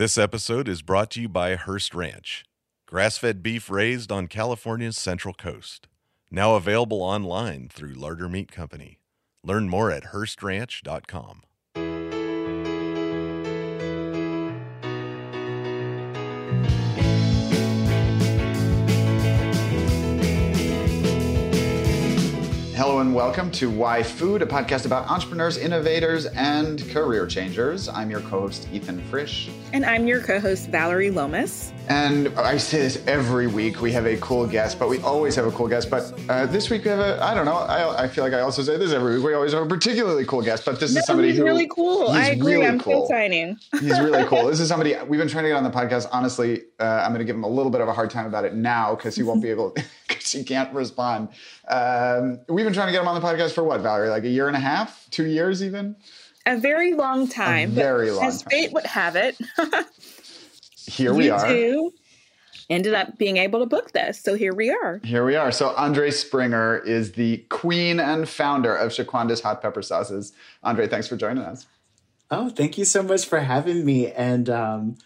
This episode is brought to you by Hearst Ranch, grass fed beef raised on California's Central Coast. Now available online through Larder Meat Company. Learn more at HearstRanch.com. Hello and welcome to Why Food, a podcast about entrepreneurs, innovators, and career changers. I'm your co host, Ethan Frisch. And I'm your co host, Valerie Lomas. And I say this every week. We have a cool guest, but we always have a cool guest. But uh, this week we have a, I don't know, I, I, feel like I also say this every week. We always have a particularly cool guest, but this no, is somebody he's who. really cool. I agree. Really I'm cool. signing. he's really cool. This is somebody we've been trying to get on the podcast. Honestly, uh, I'm going to give him a little bit of a hard time about it now because he won't be able, because he can't respond. Um, we've been trying to get him on the podcast for what, Valerie? Like a year and a half, two years even? A very long time. A very long as time. fate would have it. here we you are. Two ended up being able to book this. So here we are. Here we are. So Andre Springer is the queen and founder of Shaquanda's Hot Pepper Sauces. Andre, thanks for joining us. Oh, thank you so much for having me. And um,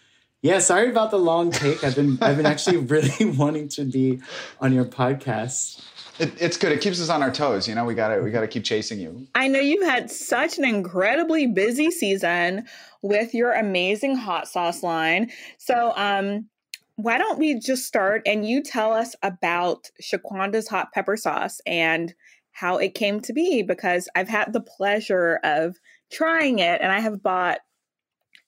yeah, sorry about the long take. I've been I've been actually really wanting to be on your podcast. It, it's good. It keeps us on our toes. You know, we gotta we gotta keep chasing you. I know you've had such an incredibly busy season with your amazing hot sauce line. So, um, why don't we just start and you tell us about Shaquanda's hot pepper sauce and how it came to be? Because I've had the pleasure of trying it and I have bought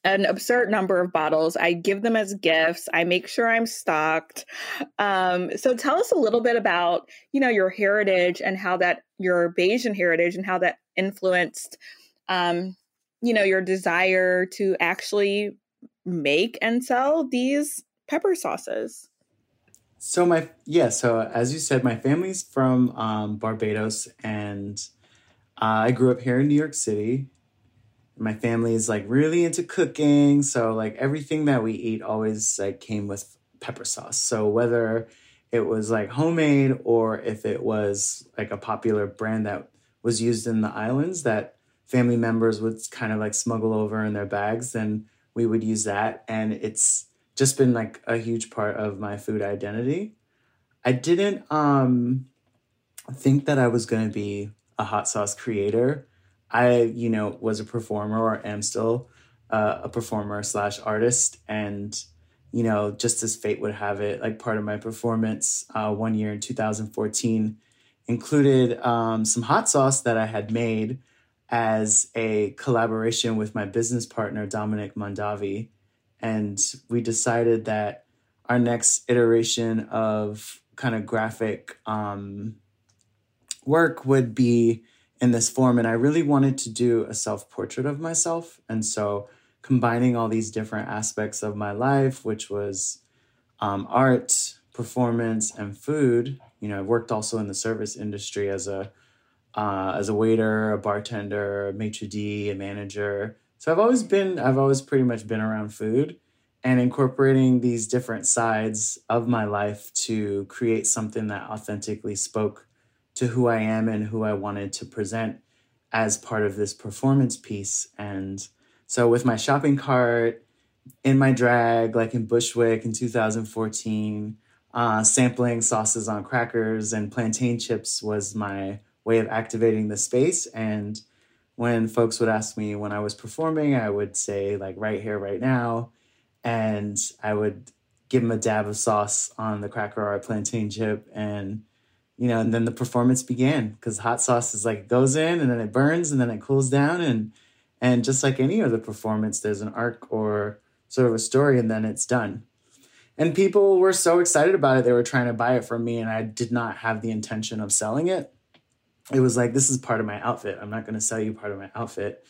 an absurd number of bottles. I give them as gifts. I make sure I'm stocked. Um, so tell us a little bit about, you know, your heritage and how that your Bajan heritage and how that influenced, um, you know, your desire to actually make and sell these pepper sauces. So my yeah, so as you said, my family's from um, Barbados, and uh, I grew up here in New York City. My family is like really into cooking, so like everything that we eat always like came with pepper sauce. So whether it was like homemade or if it was like a popular brand that was used in the islands that family members would kind of like smuggle over in their bags, then we would use that, and it's just been like a huge part of my food identity. I didn't um think that I was going to be a hot sauce creator. I, you know, was a performer or am still uh, a performer slash artist. And, you know, just as fate would have it, like part of my performance uh, one year in 2014 included um, some hot sauce that I had made as a collaboration with my business partner, Dominic Mondavi and we decided that our next iteration of kind of graphic um, work would be in this form and i really wanted to do a self-portrait of myself. And so combining all these different aspects of my life which was um, art performance and food you know i worked also in the service industry as a uh, as a waiter a bartender a maitre d a manager. So I've always been, I've always pretty much been around food and incorporating these different sides of my life to create something that authentically spoke to who I am and who I wanted to present as part of this performance piece. And so with my shopping cart, in my drag, like in Bushwick in 2014, uh, sampling sauces on crackers and plantain chips was my way of activating the space. And when folks would ask me when I was performing, I would say like right here, right now, and I would give them a dab of sauce on the cracker or a plantain chip, and you know, and then the performance began because hot sauce is like goes in and then it burns and then it cools down and and just like any other performance, there's an arc or sort of a story, and then it's done. And people were so excited about it, they were trying to buy it from me, and I did not have the intention of selling it. It was like this is part of my outfit. I'm not going to sell you part of my outfit.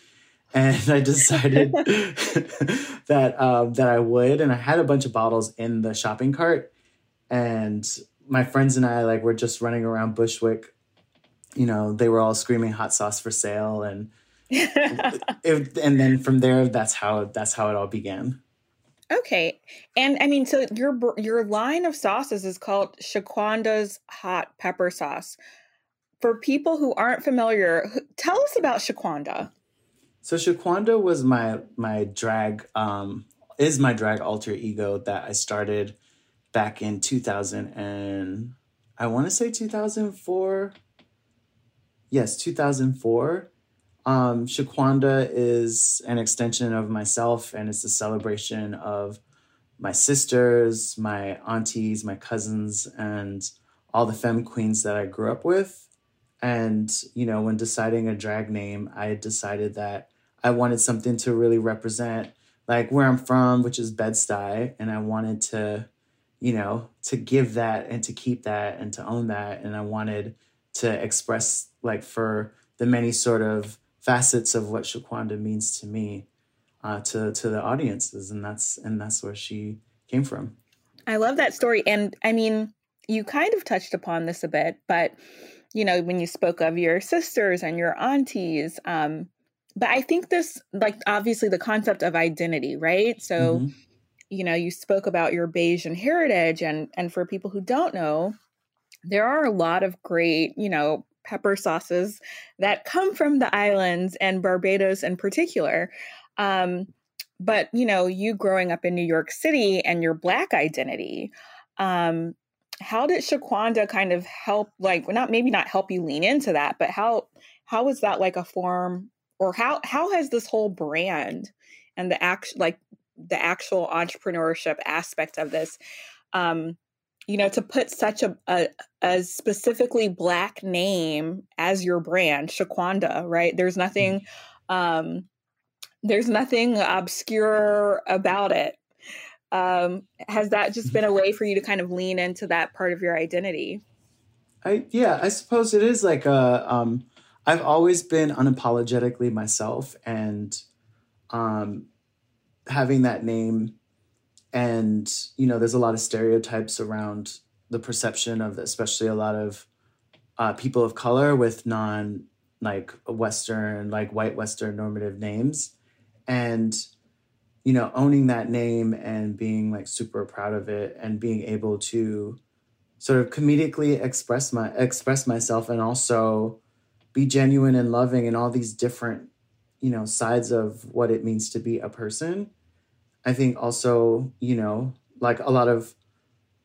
And i decided that um, that i would and i had a bunch of bottles in the shopping cart and my friends and i like were just running around bushwick. You know they were all screaming hot sauce for sale and it, and then from there that's how that's how it all began. Okay. And i mean so your your line of sauces is called shaquanda's hot pepper sauce. For people who aren't familiar, tell us about Shaquanda. So Shaquanda was my my drag um, is my drag alter ego that I started back in 2000 and I want to say 2004. Yes, 2004. Um, Shaquanda is an extension of myself, and it's a celebration of my sisters, my aunties, my cousins, and all the femme queens that I grew up with. And, you know, when deciding a drag name, I decided that I wanted something to really represent like where I'm from, which is Bed-Stuy, and I wanted to, you know, to give that and to keep that and to own that. And I wanted to express like for the many sort of facets of what Shaquanda means to me uh, to to the audiences, and that's and that's where she came from. I love that story, and I mean, you kind of touched upon this a bit, but you know, when you spoke of your sisters and your aunties, um, but I think this, like, obviously the concept of identity, right? So, mm-hmm. You know, you spoke about your Bajan heritage, and and for people who don't know, there are a lot of great, you know, pepper sauces that come from the islands and Barbados in particular. Um, but you know, you growing up in New York City and your Black identity, um, how did Shaquanda kind of help? Like, not maybe not help you lean into that, but how how was that like a form, or how how has this whole brand and the act like the actual entrepreneurship aspect of this um, you know to put such a, a, a specifically black name as your brand shaquanda right? There's mm-hmm. nothing um there's nothing obscure about it. Um has that just been a way for you to kind of lean into that part of your identity? I yeah i suppose it is like a um i've always been unapologetically myself and um having that name and you know there's a lot of stereotypes around the perception of especially a lot of uh, people of color with non like western like white western normative names. And you know owning that name and being like super proud of it and being able to sort of comedically express my express myself and also be genuine and loving and all these different you know sides of what it means to be a person I think also, you know, like a lot of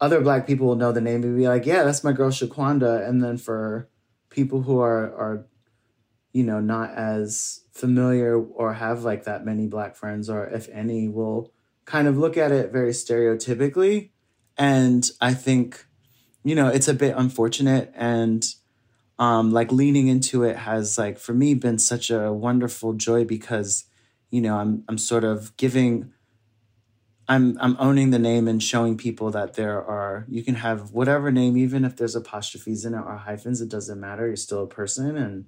other black people will know the name and be like, yeah, that's my girl Shaquanda. And then for people who are are, you know, not as familiar or have like that many black friends or if any will kind of look at it very stereotypically. And I think, you know, it's a bit unfortunate and um like leaning into it has like for me been such a wonderful joy because, you know, I'm I'm sort of giving I'm I'm owning the name and showing people that there are you can have whatever name even if there's apostrophes in it or hyphens it doesn't matter you're still a person and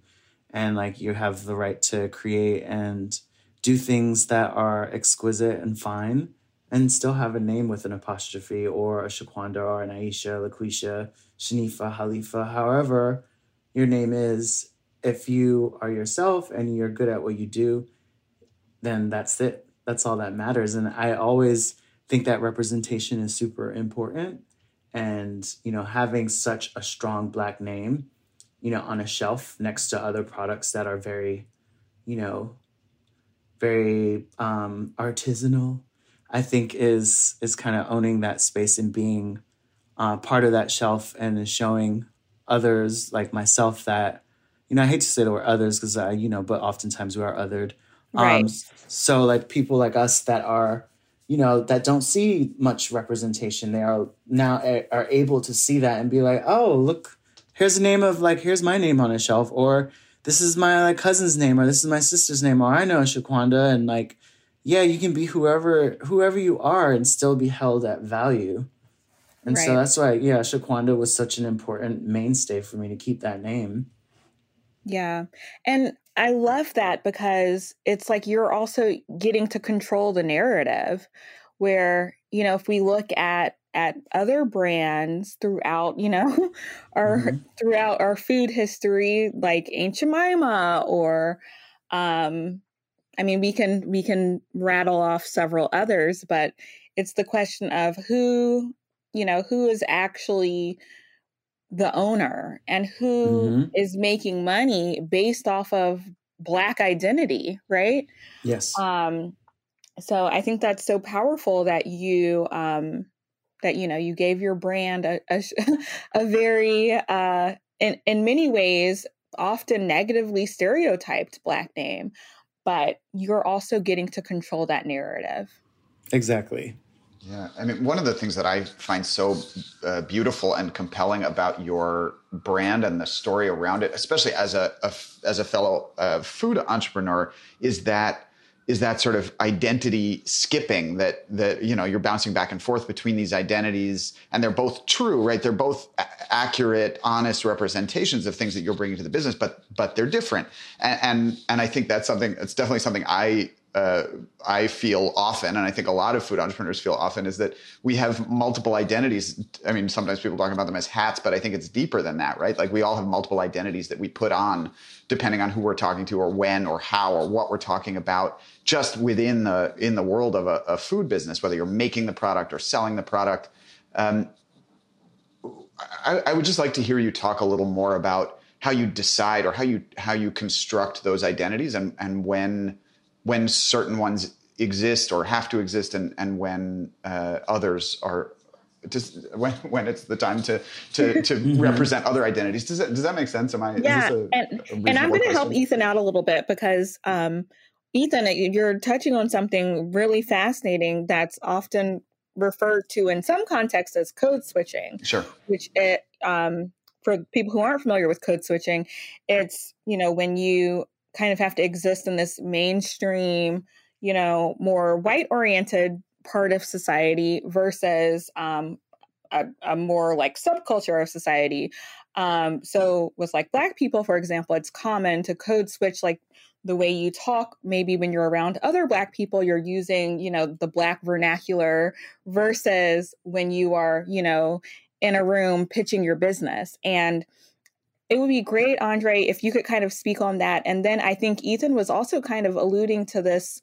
and like you have the right to create and do things that are exquisite and fine and still have a name with an apostrophe or a Shaquanda or an Aisha, LaQuisha, Shanifa, Halifa, however your name is. If you are yourself and you're good at what you do, then that's it that's all that matters. And i always think that representation is super important. And you know having such a strong black name you know on a shelf next to other products that are very you know very um artisanal i think is is kind of owning that space and being uh, part of that shelf and showing others like myself that you know i hate to say the word others because i you know but oftentimes we are othered Right. Um, so like people like us that are, you know, that don't see much representation, they are now are able to see that and be like, oh, look, here's the name of like here's my name on a shelf, or this is my like cousin's name, or this is my sister's name, or I know Shaquanda, and like, yeah, you can be whoever whoever you are and still be held at value. And right. so that's why, yeah, Shaquanda was such an important mainstay for me to keep that name. Yeah. And I love that because it's like you're also getting to control the narrative where, you know, if we look at at other brands throughout, you know, our mm-hmm. throughout our food history like Aunt Jemima or um I mean we can we can rattle off several others, but it's the question of who, you know, who is actually the owner and who mm-hmm. is making money based off of black identity right yes um so I think that's so powerful that you um, that you know you gave your brand a a, a very uh, in in many ways often negatively stereotyped black name, but you're also getting to control that narrative. Exactly. Yeah, I mean, one of the things that I find so uh, beautiful and compelling about your brand and the story around it, especially as a, a as a fellow uh, food entrepreneur, is that is that sort of identity skipping that that you know you're bouncing back and forth between these identities and they're both true right? They're both a- accurate honest representations of things that you're bringing to the business but but they're different. And and, and i think that's something it's definitely something i uh, I feel often, and I think a lot of food entrepreneurs feel often, is that we have multiple identities. I mean, sometimes people talk about them as hats, but I think it's deeper than that, right? Like we all have multiple identities that we put on depending on who we're talking to, or when, or how, or what we're talking about, just within the in the world of a, a food business, whether you're making the product or selling the product. Um, I, I would just like to hear you talk a little more about how you decide or how you how you construct those identities and and when when certain ones exist or have to exist and, and when uh, others are just when, when it's the time to to, to mm-hmm. represent other identities. Does that does that make sense? Am i yeah a, and, a and i'm going to help ethan out a little bit because um, ethan you're touching on something really fascinating that's often referred to in some contexts as code switching sure. which it um, for people who aren't familiar with code switching it's you know when you kind of have to exist in this mainstream, you know, more white oriented part of society versus um, a, a, more like subculture of society. Um, so with like black people, for example, it's common to code switch like the way you talk. Maybe when you're around other black people, you're using, you know, the black vernacular versus when you are, you know, in a room pitching your business. And it would be great, Andre, if you could kind of speak on that. And then I think Ethan was also kind of alluding to this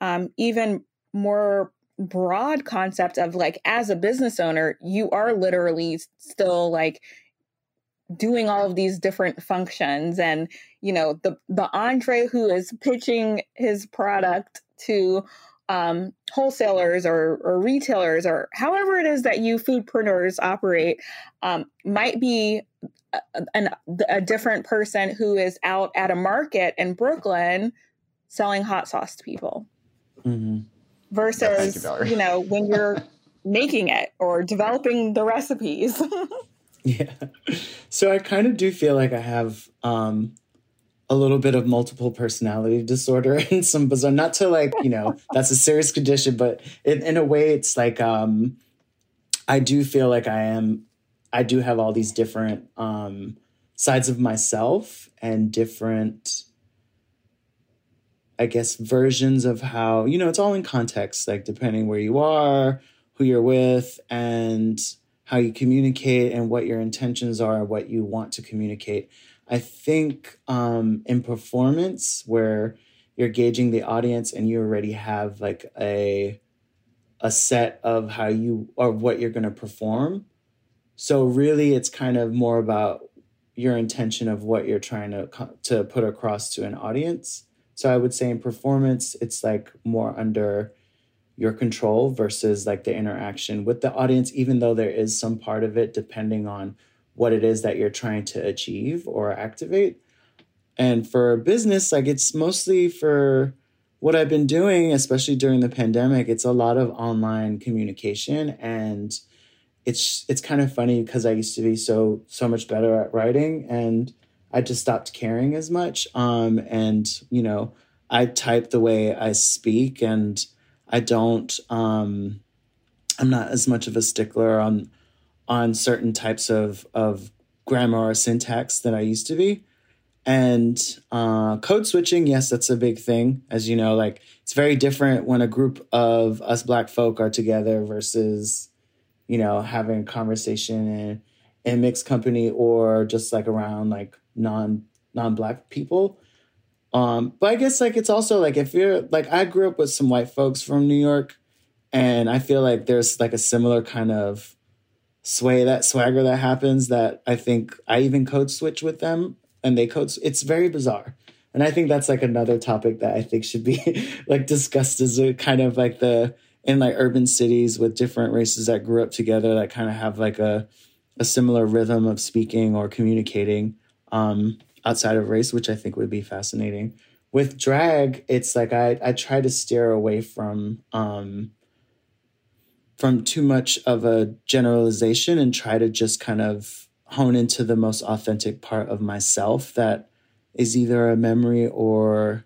um, even more broad concept of like, as a business owner, you are literally still like doing all of these different functions and you know the the andre who is pitching his product to um, wholesalers or, or, retailers or however it is that you foodpreneurs operate um, might be a, a different person who is out at a market in Brooklyn selling hot sauce to people. Mm-hmm. Versus, yeah, you, you know, when you're making it or developing the recipes. yeah. So I kind of do feel like I have um, a little bit of multiple personality disorder and some bizarre, not to like, you know, that's a serious condition, but in, in a way, it's like, um, I do feel like I am I do have all these different um, sides of myself and different, I guess, versions of how, you know, it's all in context, like depending where you are, who you're with, and how you communicate and what your intentions are, what you want to communicate. I think um, in performance, where you're gauging the audience and you already have like a a set of how you or what you're going to perform so really, it's kind of more about your intention of what you're trying to to put across to an audience. So I would say in performance, it's like more under your control versus like the interaction with the audience, even though there is some part of it depending on what it is that you're trying to achieve or activate. And for business, like it's mostly for what I've been doing, especially during the pandemic, it's a lot of online communication and it's it's kind of funny because I used to be so so much better at writing and I just stopped caring as much. Um, and you know, I type the way I speak, and I don't. Um, I'm not as much of a stickler on on certain types of of grammar or syntax that I used to be. And uh, code switching, yes, that's a big thing. As you know, like it's very different when a group of us Black folk are together versus you know, having a conversation in, in mixed company or just like around like non non black people. Um, but I guess like it's also like if you're like I grew up with some white folks from New York, and I feel like there's like a similar kind of sway that swagger that happens that I think I even code switch with them and they code. It's very bizarre, and I think that's like another topic that I think should be like discussed as a kind of like the in like urban cities with different races that grew up together that kind of have like a a similar rhythm of speaking or communicating um, outside of race, which I think would be fascinating. With drag, it's like I I try to steer away from um, from too much of a generalization and try to just kind of hone into the most authentic part of myself that is either a memory or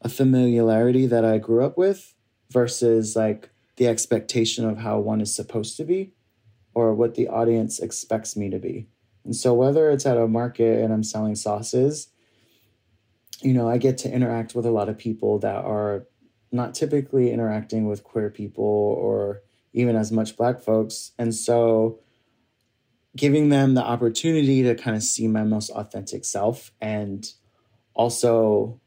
a familiarity that I grew up with versus like the expectation of how one is supposed to be or what the audience expects me to be. And so whether it's at a market and I'm selling sauces, you know, I get to interact with a lot of people that are not typically interacting with queer people or even as much black folks. And so giving them the opportunity to kind of see my most authentic self and also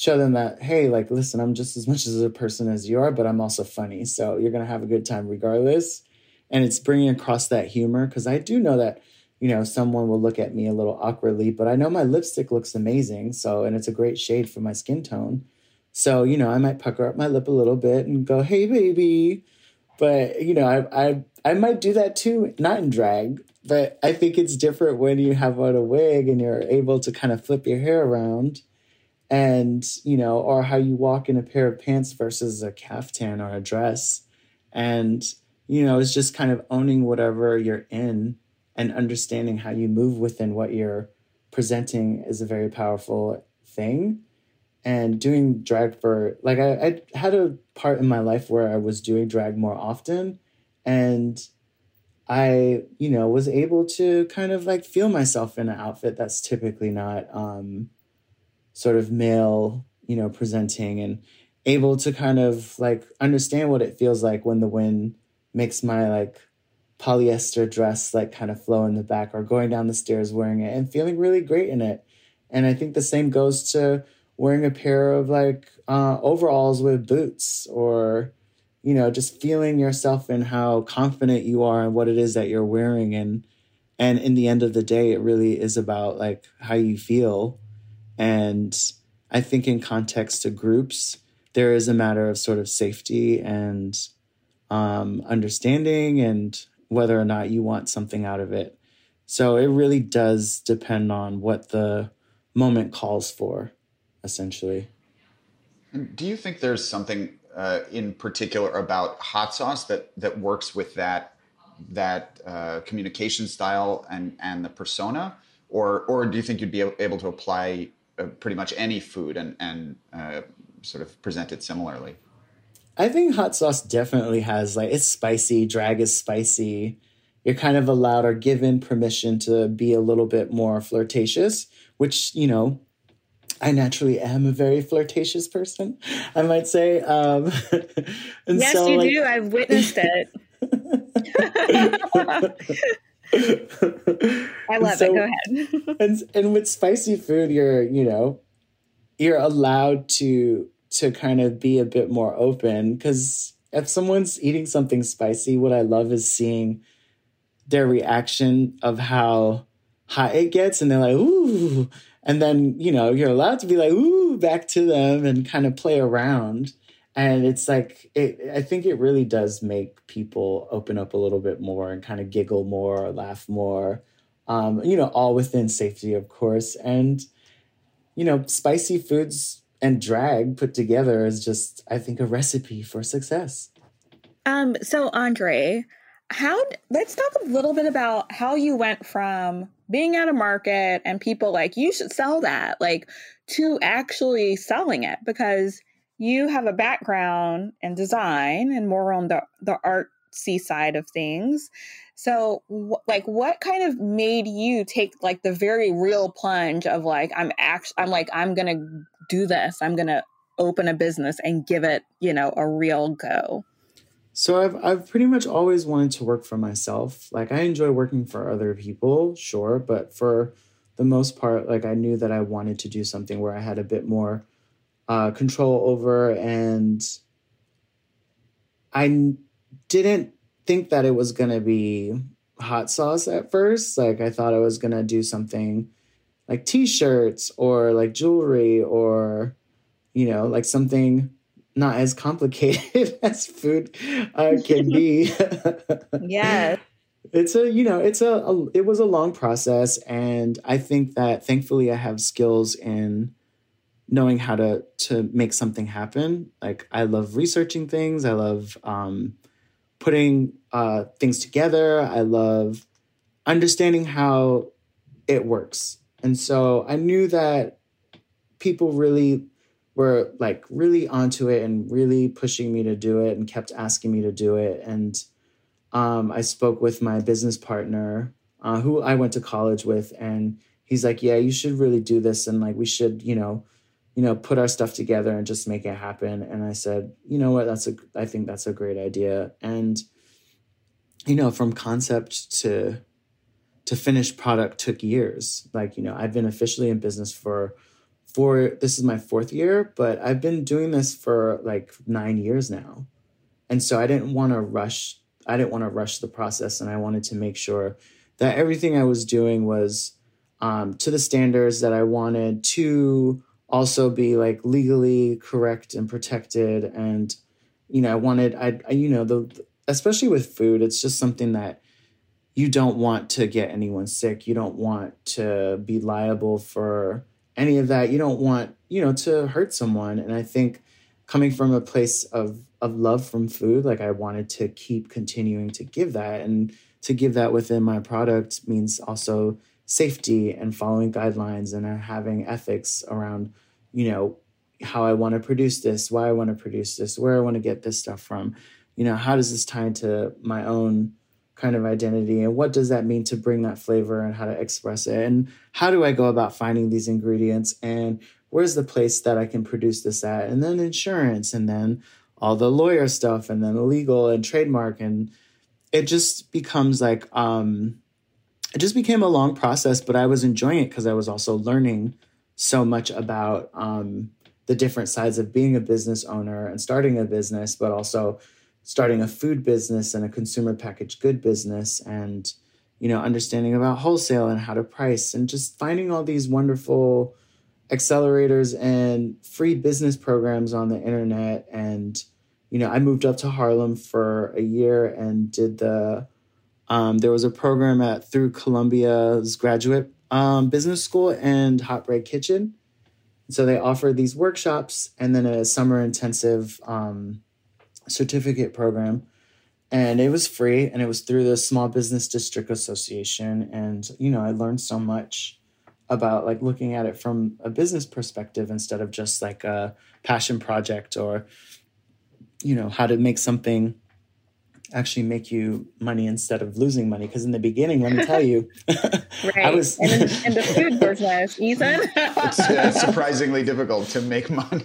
show them that hey like listen i'm just as much as a person as you are but i'm also funny. So you're going to have a good time regardless. And it's bringing across that humor because i do know that you know someone will look at me a little awkwardly but i know my lipstick looks amazing. So and it's a great shade for my skin tone. So you know i might pucker up my lip a little bit and go hey baby. But you know i i, I might do that too not in drag but i think it's different when you have on a wig and you're able to kind of flip your hair around and you know or how you walk in a pair of pants versus a caftan or a dress. And you know it's just kind of owning whatever you're in and understanding how you move within what you're presenting is a very powerful thing. And doing drag for like I, I had a part in my life where i was doing drag more often and i you know was able to kind of like feel myself in an outfit that's typically not um sort of male, you know, presenting and able to kind of like understand what it feels like when the wind makes my like polyester dress like kind of flow in the back or going down the stairs wearing it and feeling really great in it. And I think the same goes to wearing a pair of like uh, overalls with boots or you know just feeling yourself and how confident you are and what it is that you're wearing and and in the end of the day it really is about like how you feel and I think in context to groups, there is a matter of sort of safety and um, understanding and whether or not you want something out of it. So it really does depend on what the moment calls for, essentially. do you think there's something uh, in particular about hot sauce that that works with that that uh, communication style and and the persona, or or do you think you'd be able to apply pretty much any food and and uh, sort of present it similarly. I think hot sauce definitely has like it's spicy. Drag is spicy. You're kind of allowed or given permission to be a little bit more flirtatious, which you know I naturally am a very flirtatious person, I might say. Um, yes, so, you like, do. I've witnessed it. I love so, it. Go ahead. and and with spicy food, you're you know, you're allowed to to kind of be a bit more open because if someone's eating something spicy, what I love is seeing their reaction of how hot it gets, and they're like, "Ooh," and then you know you're allowed to be like, "Ooh," back to them and kind of play around and it's like it, i think it really does make people open up a little bit more and kind of giggle more or laugh more um, you know all within safety of course. And you know spicy foods and drag put together is just i think a recipe for success. Um so andre how let's talk a little bit about how you went from being at a market and people like you should sell that like to actually selling it. Because you have a background in design and more on the the artsy side of things. So, wh- like, what kind of made you take like the very real plunge of like, I'm actually, I'm like, I'm gonna do this. I'm gonna open a business and give it, you know, a real go. So I've I've pretty much always wanted to work for myself. Like I enjoy working for other people, sure, but for the most part, like I knew that I wanted to do something where I had a bit more uh, control over, and I didn't think that it was gonna be hot sauce at first. Like I thought I was gonna do something like t-shirts or like jewelry or you know like something not as complicated as food uh, can be yeah it's a you know it's a, a, it was a long process and i think that thankfully i have skills in knowing how to to make something happen. Like i love researching things. I love um, putting uh, things together. I love understanding how it works. And so i knew that people really were like really onto it and really pushing me to do it and kept asking me to do it. And um, I spoke with my business partner, uh, who I went to college with, and he's like, "Yeah, you should really do this, and like we should, you know, you know, put our stuff together and just make it happen." And I said, "You know what? That's a, I think that's a great idea." And you know, from concept to to finished product took years. Like, you know, I've been officially in business for for this is my fourth year, but I've been doing this for like nine years now. And so I didn't want to rush I didn't want to rush the process, and I wanted to make sure that everything I was doing was um, to the standards that I wanted to also be like legally correct and protected. And you know, I wanted I, I you know the especially with food, it's just something that you don't want to get anyone sick. You don't want to be liable for any of that. You don't want you know to hurt someone. And I think coming from a place of of love from food like i wanted to keep continuing to give that and to give that within my product means also safety and following guidelines and having ethics around you know how i want to produce this why i want to produce this where i want to get this stuff from you know how does this tie into my own kind of identity and what does that mean to bring that flavor and how to express it and how do i go about finding these ingredients and where's the place that I can produce this at? And then insurance, and then all the lawyer stuff, and then legal and trademark. And it just becomes like, um, it just became a long process, but I was enjoying it because I was also learning so much about um, the different sides of being a business owner and starting a business, but also starting a food business and a consumer packaged good business and you know understanding about wholesale and how to price and just finding all these wonderful accelerators and free business programs on the internet. And you know i moved up to harlem for a year and did the um, there was a program at through columbia's graduate um, business school and hot bread kitchen. So they offered these workshops and then a summer intensive um, certificate program. And it was free and it was through the small business district association. And you know i learned so much about like looking at it from a business perspective instead of just like a passion project or you know how to make something actually make you money instead of losing money. Because in the beginning let me tell you right. I was in, in the food business ethan. It's, it's surprisingly difficult to make money.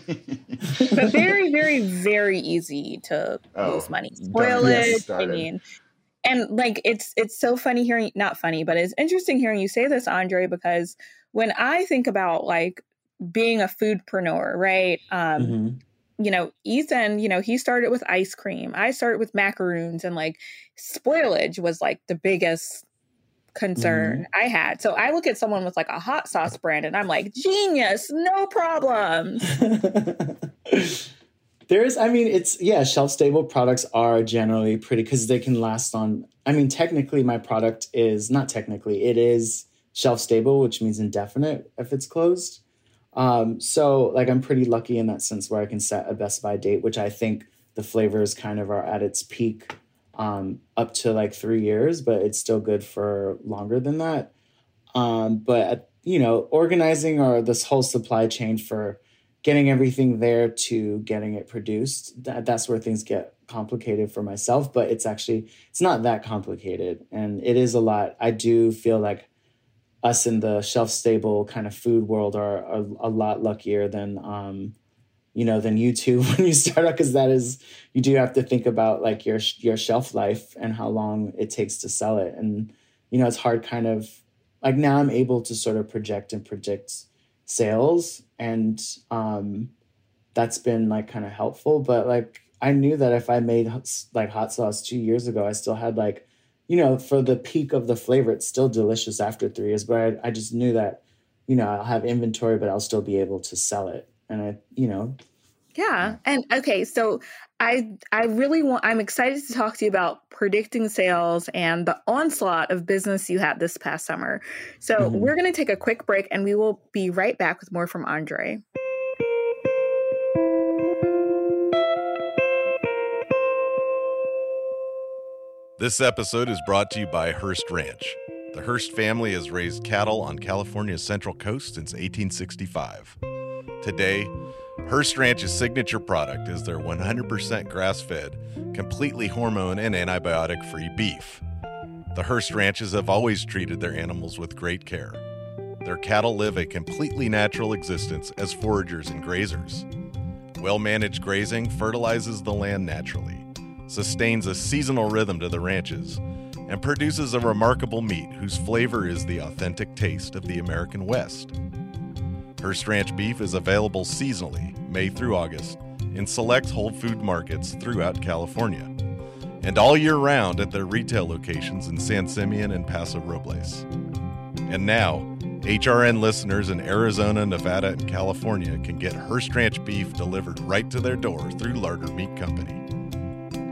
But very very very easy to oh, lose money. Spoil it. i mean and like it's it's so funny hearing not funny but it's interesting hearing you say this andre because when i think about like being a foodpreneur right um mm-hmm. You know ethan you know he started with ice cream i started with macaroons and like spoilage was like the biggest concern mm-hmm. i had so i look at someone with like a hot sauce brand and i'm like genius no problems There's, I mean, it's, yeah, shelf stable products are generally pretty because they can last on. I mean, technically, my product is not technically, it is shelf stable, which means indefinite if it's closed. Um, so, like, I'm pretty lucky in that sense where I can set a best by date, which I think the flavors kind of are at its peak um, up to like three years, but it's still good for longer than that. Um, but, you know, organizing or this whole supply chain for getting everything there to getting it produced that, that's where things get complicated for myself but it's actually it's not that complicated and it is a lot i do feel like us in the shelf stable kind of food world are, are a lot luckier than um you know than you two when you start out because that is you do have to think about like your your shelf life and how long it takes to sell it. And you know it's hard kind of like now i'm able to sort of project and predict sales and um that's been like kind of helpful. But like i knew that if i made like hot sauce two years ago i still had like you know for the peak of the flavor it's still delicious after three years but i, I just knew that you know, I'll have inventory, but I'll still be able to sell it. And I, you know, yeah. And okay, so I I really want I'm excited to talk to you about predicting sales and the onslaught of business you had this past summer. So mm-hmm. we're going to take a quick break and we will be right back with more from Andre. This episode is brought to you by Hearst Ranch. The Hearst family has raised cattle on California's Central Coast since 1865. Today, Hearst Ranch's signature product is their 100% grass fed, completely hormone and antibiotic free beef. The Hearst Ranches have always treated their animals with great care. Their cattle live a completely natural existence as foragers and grazers. Well managed grazing fertilizes the land naturally, sustains a seasonal rhythm to the ranches, and produces a remarkable meat whose flavor is the authentic taste of the American West. Hearst Ranch beef is available seasonally, May through August, in select Whole Food markets throughout California, and all year round at their retail locations in San Simeon and Paso Robles. And now, HRN listeners in Arizona, Nevada, and California can get Hearst Ranch beef delivered right to their door through Larder Meat Company.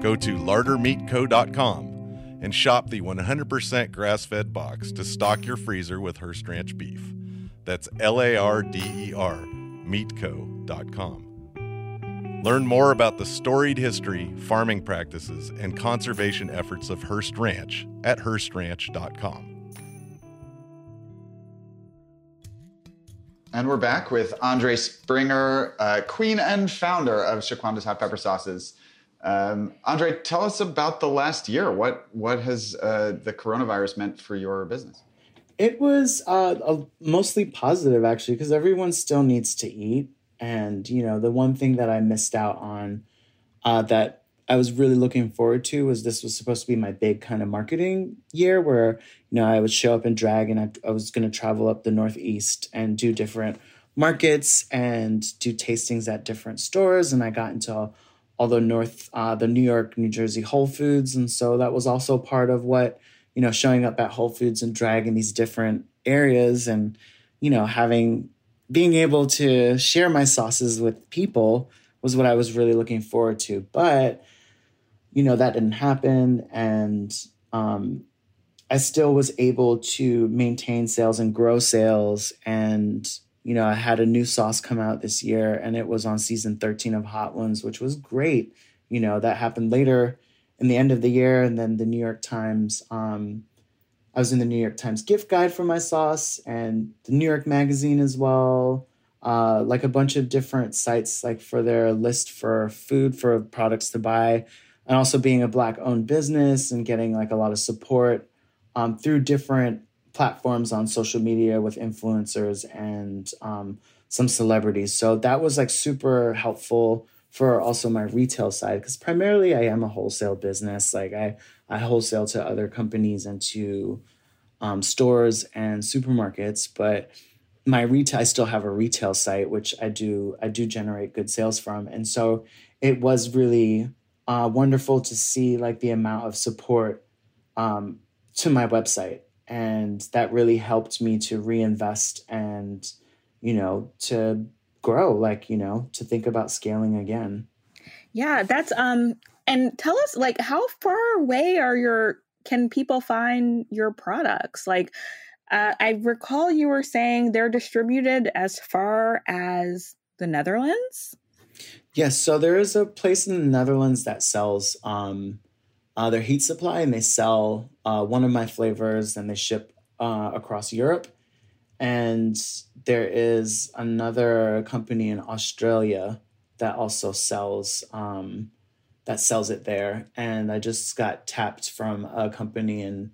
Go to lardermeatco.com and shop the 100% grass fed box to stock your freezer with Hearst Ranch beef. That's L A R D E R, meatco.com. Learn more about the storied history, farming practices, and conservation efforts of Hearst Ranch at HearstRanch.com. And we're back with Andre Springer, uh, queen and founder of Shaquanda's Hot Pepper Sauces. Um, Andre, tell us about the last year. What what has uh, the coronavirus meant for your business? It was uh, mostly positive, actually, because everyone still needs to eat. And, you know, the one thing that I missed out on uh, that I was really looking forward to was this was supposed to be my big kind of marketing year where, you know, I would show up in drag and I, I was going to travel up the Northeast and do different markets and do tastings at different stores. And I got into the North, uh, the New York, New Jersey Whole Foods. And so that was also part of what, you know, showing up at Whole Foods and dragging these different areas and, you know, having being able to share my sauces with people was what I was really looking forward to. But, you know, that didn't happen. And um, I still was able to maintain sales and grow sales. And, you know, I had a new sauce come out this year and it was on season 13 of Hot Ones, which was great. You know, that happened later in the end of the year, and then the New York Times. Um, I was in the New York Times gift guide for my sauce and the New York Magazine as well. Uh, like a bunch of different sites, like for their list for food for products to buy, and also being a black owned business and getting like a lot of support um, through different platforms on social media with influencers and um, some celebrities. So that was like super helpful for also my retail side because primarily I am a wholesale business. Like I I wholesale to other companies and to um, stores and supermarkets, but my retail I still have a retail site which I do I do generate good sales from, and so it was really uh, wonderful to see like the amount of support um, to my website, and that really helped me to reinvest and you know to grow like you know to think about scaling again. Yeah that's um and tell us like how far away are your can people find your products? Like uh, i recall you were saying they're distributed as far as the netherlands? Yes so there is a place in the netherlands that sells um uh, their heat supply and they sell uh, one of my flavors and they ship uh, across europe and there is another company in Australia that also sells um, that sells it there. And I just got tapped from a company in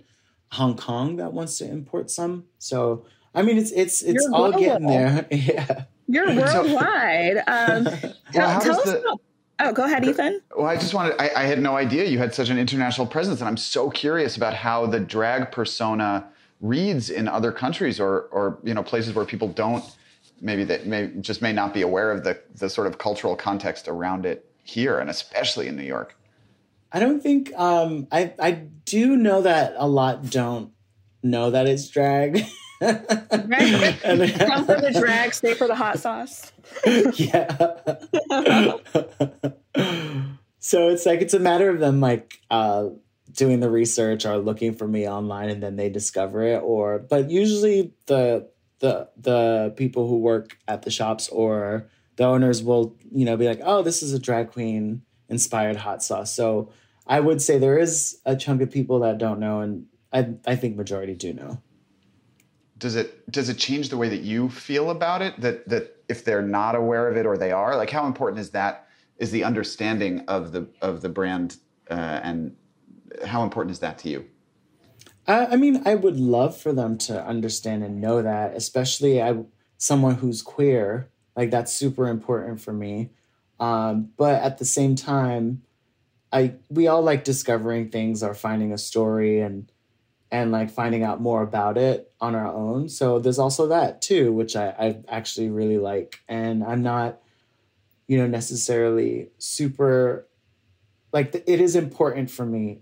Hong Kong that wants to import some. So I mean, it's it's it's You're all getting there. yeah. You're worldwide. um, well, tell us the, about, Oh, go ahead, Ethan. Well, I just wanted, I, I, had no idea you had such an international presence. And I'm so curious about how the drag persona reads in other countries or or you know places where people don't maybe that may just may not be aware of the the sort of cultural context around it here and especially in New York. I don't think um, I I do know that a lot don't know that it's drag. Right. Come for the drag, stay for the hot sauce. yeah. so it's like it's a matter of them like uh doing the research or looking for me online and then they discover it or but usually the the the people who work at the shops or the owners will you know be like oh this is a drag queen inspired hot sauce so i would say there is a chunk of people that don't know and i i think majority do know does it does it change the way that you feel about it? That that if they're not aware of it or they are like how important is that is the understanding of the of the brand uh, and how important is that to you? I, I mean i would love for them to understand and know that especially i someone who's queer like that's super important for me. Um, but at the same time i we all like discovering things or finding a story and and like finding out more about it on our own. So there's also that too, which I, I actually really like. And I'm not, you know, necessarily super like it is important for me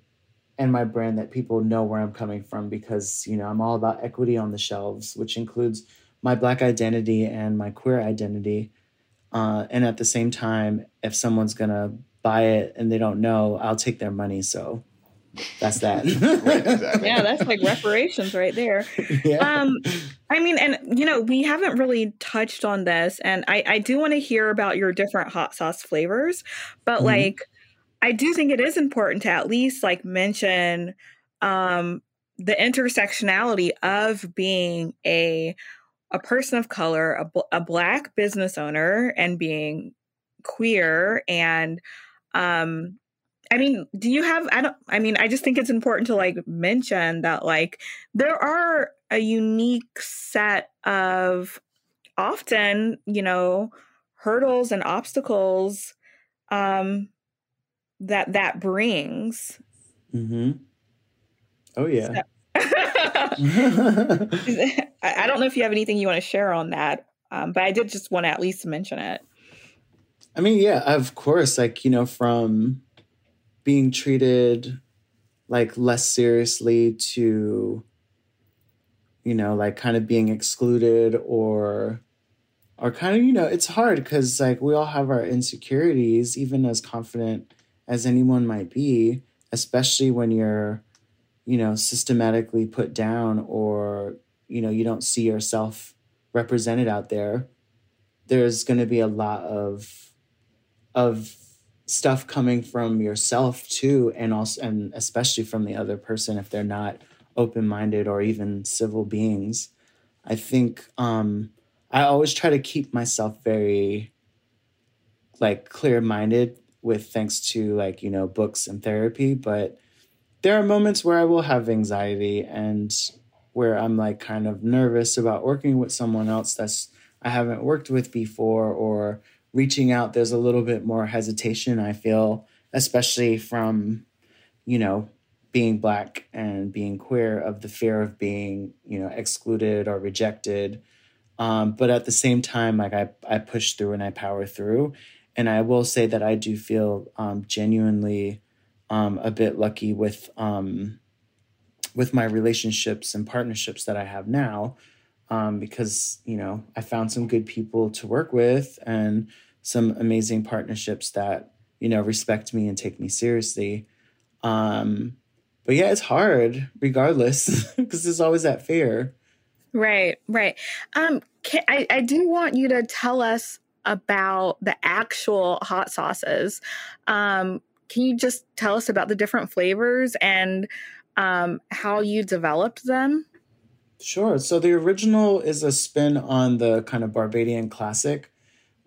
and my brand that people know where I'm coming from because, you know, I'm all about equity on the shelves, which includes my black identity and my queer identity. Uh, and at the same time, if someone's gonna buy it and they don't know, I'll take their money. So that's that. right, exactly. Yeah, that's like reparations right there. yeah. Um, I mean, and you know, we haven't really touched on this, and I, I do want to hear about your different hot sauce flavors, but Mhm. like, I do think it is important to at least like mention um the intersectionality of being a a person of color, a, bl- a black business owner, and being queer and um I mean, do you have I don't I mean, I just think it's important to like mention that like there are a unique set of often, you know, hurdles and obstacles um that that brings. hmm Oh yeah. I I don't know if you have anything you want to share on that, um, but I did just want to at least mention it. I mean, yeah, of course. Like you know, from being treated like less seriously to you know, like kind of being excluded or or kind of you know, it's hard because like we all have our insecurities, even as confident as anyone might be, especially when you're you know systematically put down or you know you don't see yourself represented out there there's going to be a lot of of stuff coming from yourself too and also and especially from the other person if they're not open-minded or even civil beings. I think um i always try to keep myself very like clear-minded with thanks to like you know books and therapy but there are moments where i will have anxiety and where i'm like kind of nervous about working with someone else that's i haven't worked with before or reaching out there's a little bit more hesitation i feel especially from you know being black and being queer of the fear of being you know excluded or rejected. Um, but at the same time like I, I push through and i power through. And i will say that i do feel um, genuinely um, a bit lucky with um, with my relationships and partnerships that i have now um, because you know I found some good people to work with and some amazing partnerships that you know respect me and take me seriously. Um, but yeah, it's hard regardless because there's always that fear. Right, right. Um, can, I, I do want you to tell us about the actual hot sauces. Um, can you just tell us about the different flavors and um, how you developed them? Sure. So the original is a spin on the kind of Barbadian classic,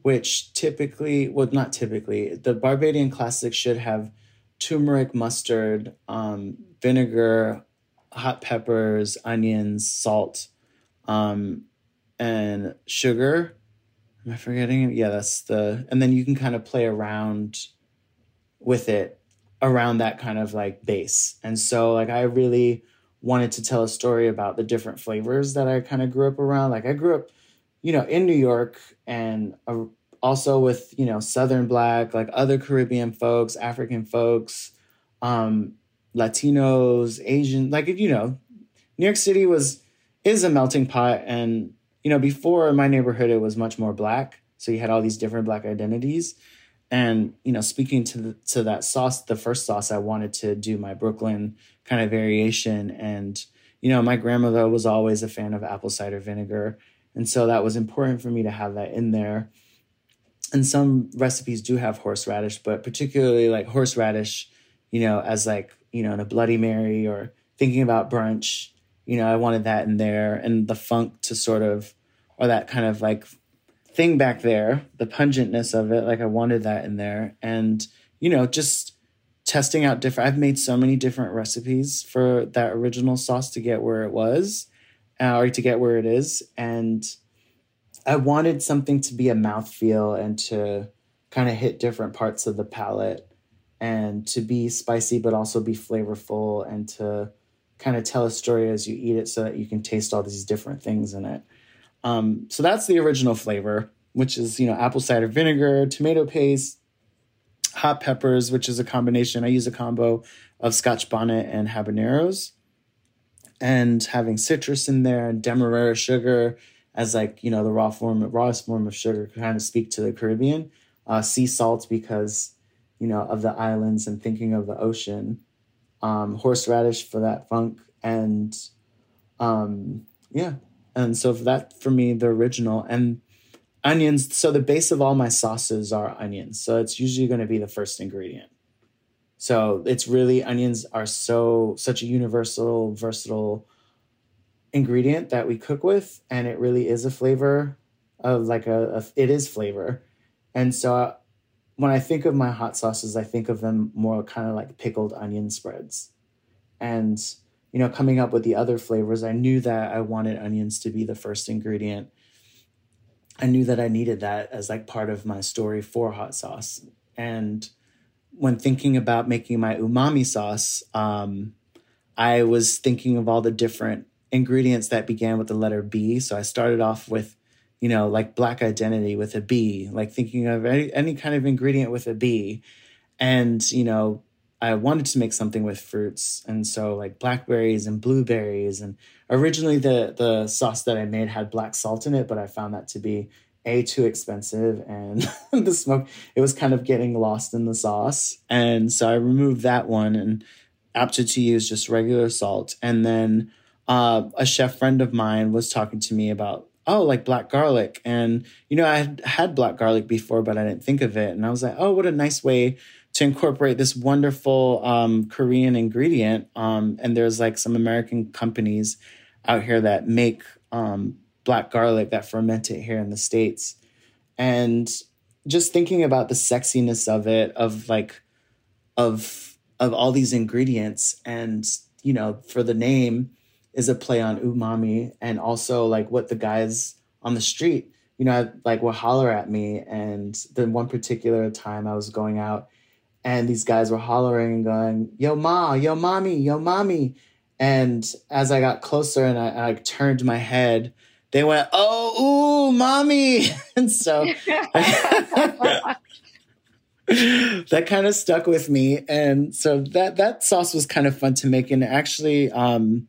which typically, well, not typically, the Barbadian classic should have turmeric, mustard, um, vinegar, hot peppers, onions, salt, um, and sugar. Am I forgetting? Yeah, that's the, and then you can kind of play around with it around that kind of like base. And so, like, I really wanted to tell a story about the different flavors that I kind of grew up around. Like, I grew up, you know, in New York and uh, also with, you know, Southern Black, like other Caribbean folks, African folks, um, Latinos, Asian, like, you know, New York City was, is a melting pot. And, you know, before in my neighborhood, it was much more black. So you had all these different black identities. And, you know, speaking to the, to that sauce, the first sauce, I wanted to do my Brooklyn kind of variation. And, you know, my grandmother was always a fan of apple cider vinegar. And so that was important for me to have that in there. And some recipes do have horseradish, but particularly like horseradish, you know, as like, you know, in a Bloody Mary or thinking about brunch, you know, I wanted that in there and the funk to sort of, or that kind of like thing back there, the pungentness of it, like I wanted that in there. And, you know, just testing out different, I've made so many different recipes for that original sauce to get where it was uh, or to get where it is. And I wanted something to be a mouthfeel and to kind of hit different parts of the palate and to be spicy, but also be flavorful and to kind of tell a story as you eat it so that you can taste all these different things in it. Um, so that's the original flavor, which is, you know, apple cider vinegar, tomato paste, hot peppers, which is a combination. I use a combo of scotch bonnet and habaneros and having citrus in there and demerara sugar as like you know the raw form of rawest form of sugar kind of speak to the caribbean. Uh, sea salt because you know of the islands and thinking of the ocean. Um, horseradish for that funk and um, yeah. And so for that for me the original and onions so the base of all my sauces are onions. So it's usually going to be the first ingredient so it's really onions are so such a universal, versatile ingredient that we cook with, and it really is a flavor of like a, a it is flavor. And so uh, when I think of my hot sauces, I think of them more kind of like pickled onion spreads. And you know, coming up with the other flavors, I knew that I wanted onions to be the first ingredient. I knew that I needed that as like part of my story for hot sauce. And when thinking about making my umami sauce, um, I was thinking of all the different ingredients that began with the letter B. So I started off with, you know, like black identity with a B, like thinking of any, any kind of ingredient with a B. And, you know, I wanted to make something with fruits. And so like blackberries and blueberries. And originally the the sauce that I made had black salt in it, but I found that to be a too expensive and the smoke it was kind of getting lost in the sauce. And so i removed that one and opted to use just regular salt. And then uh, a chef friend of mine was talking to me about oh like black garlic. And you know i had had black garlic before but i didn't think of it. And i was like oh what a nice way to incorporate this wonderful um, korean ingredient. Um, and there's like some american companies out here that make um, black garlic that fermented here in the states. And just thinking about the sexiness of it of like of of all these ingredients and you know for the name is a play on umami and also like what the guys on the street you know like will holler at me. And then one particular time i was going out and these guys were hollering and going yo ma yo mommy yo mommy. And as i got closer and i, I turned my head they went, "Oh, ooh, mommy," and so that kind of stuck with me, and so that that sauce was kind of fun to make, and actually, um,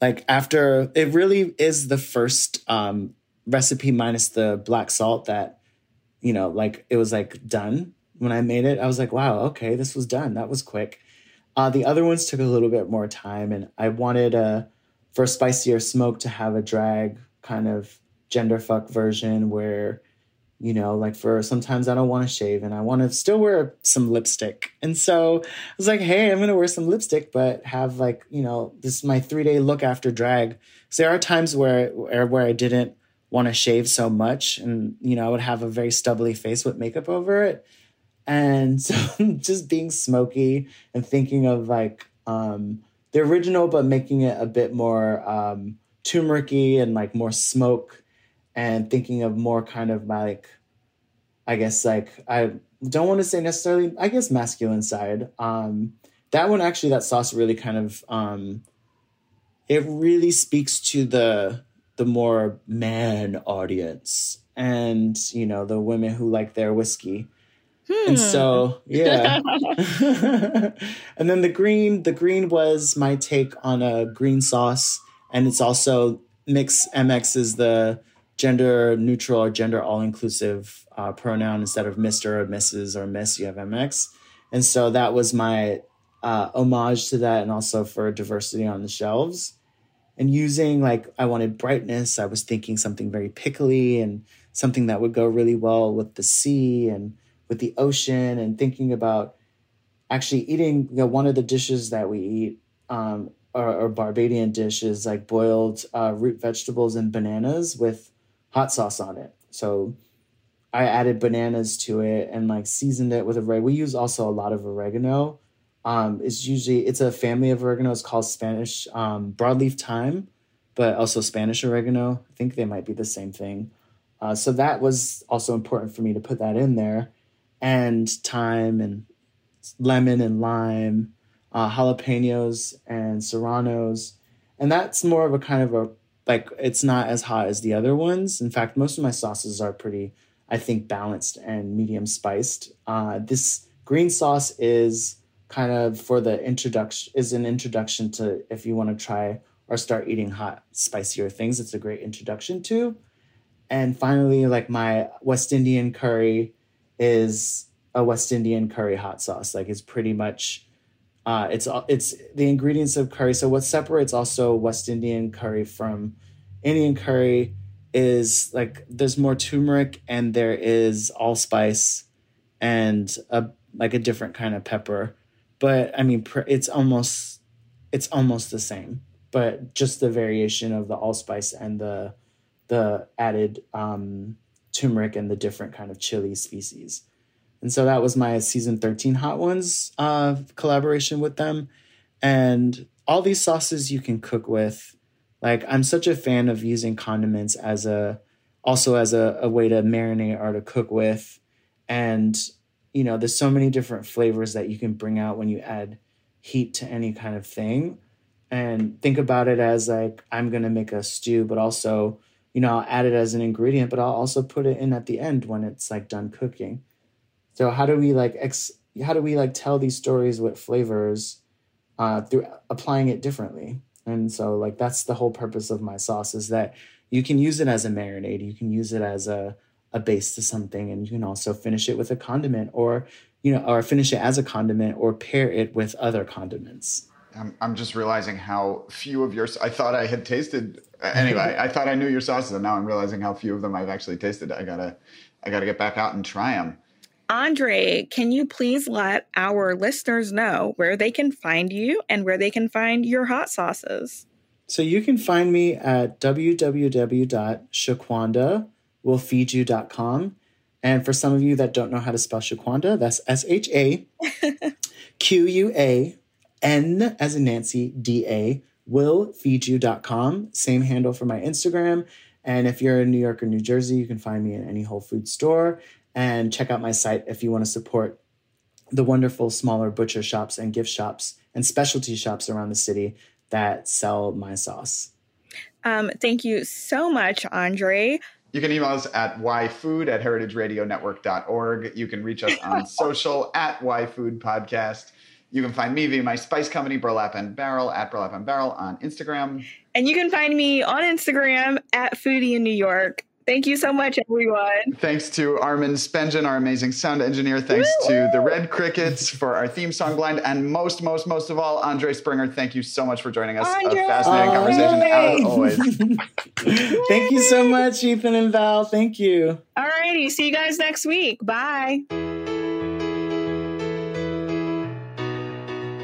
like after it really is the first um recipe minus the black salt that you know, like it was like done when I made it. I was like, wow, okay, this was done. That was quick. Uh, the other ones took a little bit more time, and I wanted a for spicier smoke to have a drag kind of gender fuck version where you know like for sometimes i don't want to shave and i want to still wear some lipstick. And so i was like hey i'm gonna wear some lipstick but have like you know this is my three day look after drag. So there are times where where, where i didn't want to shave so much and you know i would have a very stubbly face with makeup over it. And so just being smoky and thinking of like um the original, but making it a bit more um, turmericy and like more smoke, and thinking of more kind of like, I guess like I don't want to say necessarily, I guess masculine side. Um, that one actually, that sauce really kind of, um, it really speaks to the the more man audience and you know the women who like their whiskey Hmm. And so, yeah. and then the green, the green was my take on a green sauce and it's also mix MX is the gender neutral or gender all inclusive uh, pronoun instead of Mr. or Mrs. or Miss, you have MX. And so that was my uh, homage to that and also for diversity on the shelves. And using like, I wanted brightness, I was thinking something very pickly and something that would go really well with the sea and with the ocean and thinking about actually eating you know, one of the dishes that we eat um, or, or Barbadian dishes like boiled uh, root vegetables and bananas with hot sauce on it. So I added bananas to it and like seasoned it with a oregano. We use also a lot of oregano. Um, it's usually it's a family of oregano. It's called Spanish um, broadleaf thyme, but also Spanish oregano. I think they might be the same thing. Uh, so that was also important for me to put that in there, and thyme and lemon and lime, uh, jalapenos and serranos, and that's more of a kind of a like it's not as hot as the other ones. In fact, most of my sauces are pretty, I think, balanced and medium spiced. Uh, this green sauce is kind of for the introduction is an introduction to if you want to try or start eating hot spicier things it's a great introduction to and finally like my west indian curry is a west indian curry hot sauce like it's pretty much uh, it's it's the ingredients of curry. So what separates also West Indian curry from Indian curry is like there's more turmeric and there is allspice and a like a different kind of pepper. But I mean, it's almost it's almost the same, but just the variation of the allspice and the the added um, turmeric and the different kind of chili species. And so that was my season 13 Hot Ones uh, collaboration with them. And all these sauces you can cook with. Like I'm such a fan of using condiments as a also as a, a way to marinate or to cook with. And you know, there's so many different flavors that you can bring out when you add heat to any kind of thing. And think about it as like I'm gonna make a stew, but also, you know, I'll add it as an ingredient, but I'll also put it in at the end when it's like done cooking. So how do we like ex- how do we like tell these stories with flavors uh, through applying it differently? And so like that's the whole purpose of my sauce is that you can use it as a marinade, you can use it as a a base to something, and you can also finish it with a condiment, or you know, or finish it as a condiment, or pair it with other condiments. I'm, I'm just realizing how few of your. I thought I had tasted. Uh, anyway, I thought I knew your sauces, and now I'm realizing how few of them I've actually tasted. I gotta, I gotta get back out and try them. Andre, can you please let our listeners know where they can find you and where they can find your hot sauces? So you can find me at www.shaquandawillfeedyou.com. And for some of you that don't know how to spell Shaquanda, that's S H A Q U A N as in Nancy, D A, willfeedyou.com. Same handle for my Instagram. And if you're in New York or New Jersey, you can find me in any Whole Food store and check out my site if you want to support the wonderful smaller butcher shops and gift shops and specialty shops around the city that sell my sauce. Um, thank you so much, Andre. You can email us at yfood at heritageradionetwork.org. You can reach us on social at yfoodpodcast. You can find me via my spice company, Burlap and Barrel, at Burlap and Barrel on Instagram. And you can find me on Instagram at Foodie in New York. Thank you so much, everyone. Thanks to Armin Spengen, our amazing sound engineer. Thanks Woo! to the Red Crickets for our theme song blind. And most, most, most of all, Andre Springer, thank you so much for joining us. Andre! A fascinating conversation, as always. thank you so much, Ethan and Val. Thank you. All righty. See you guys next week. Bye.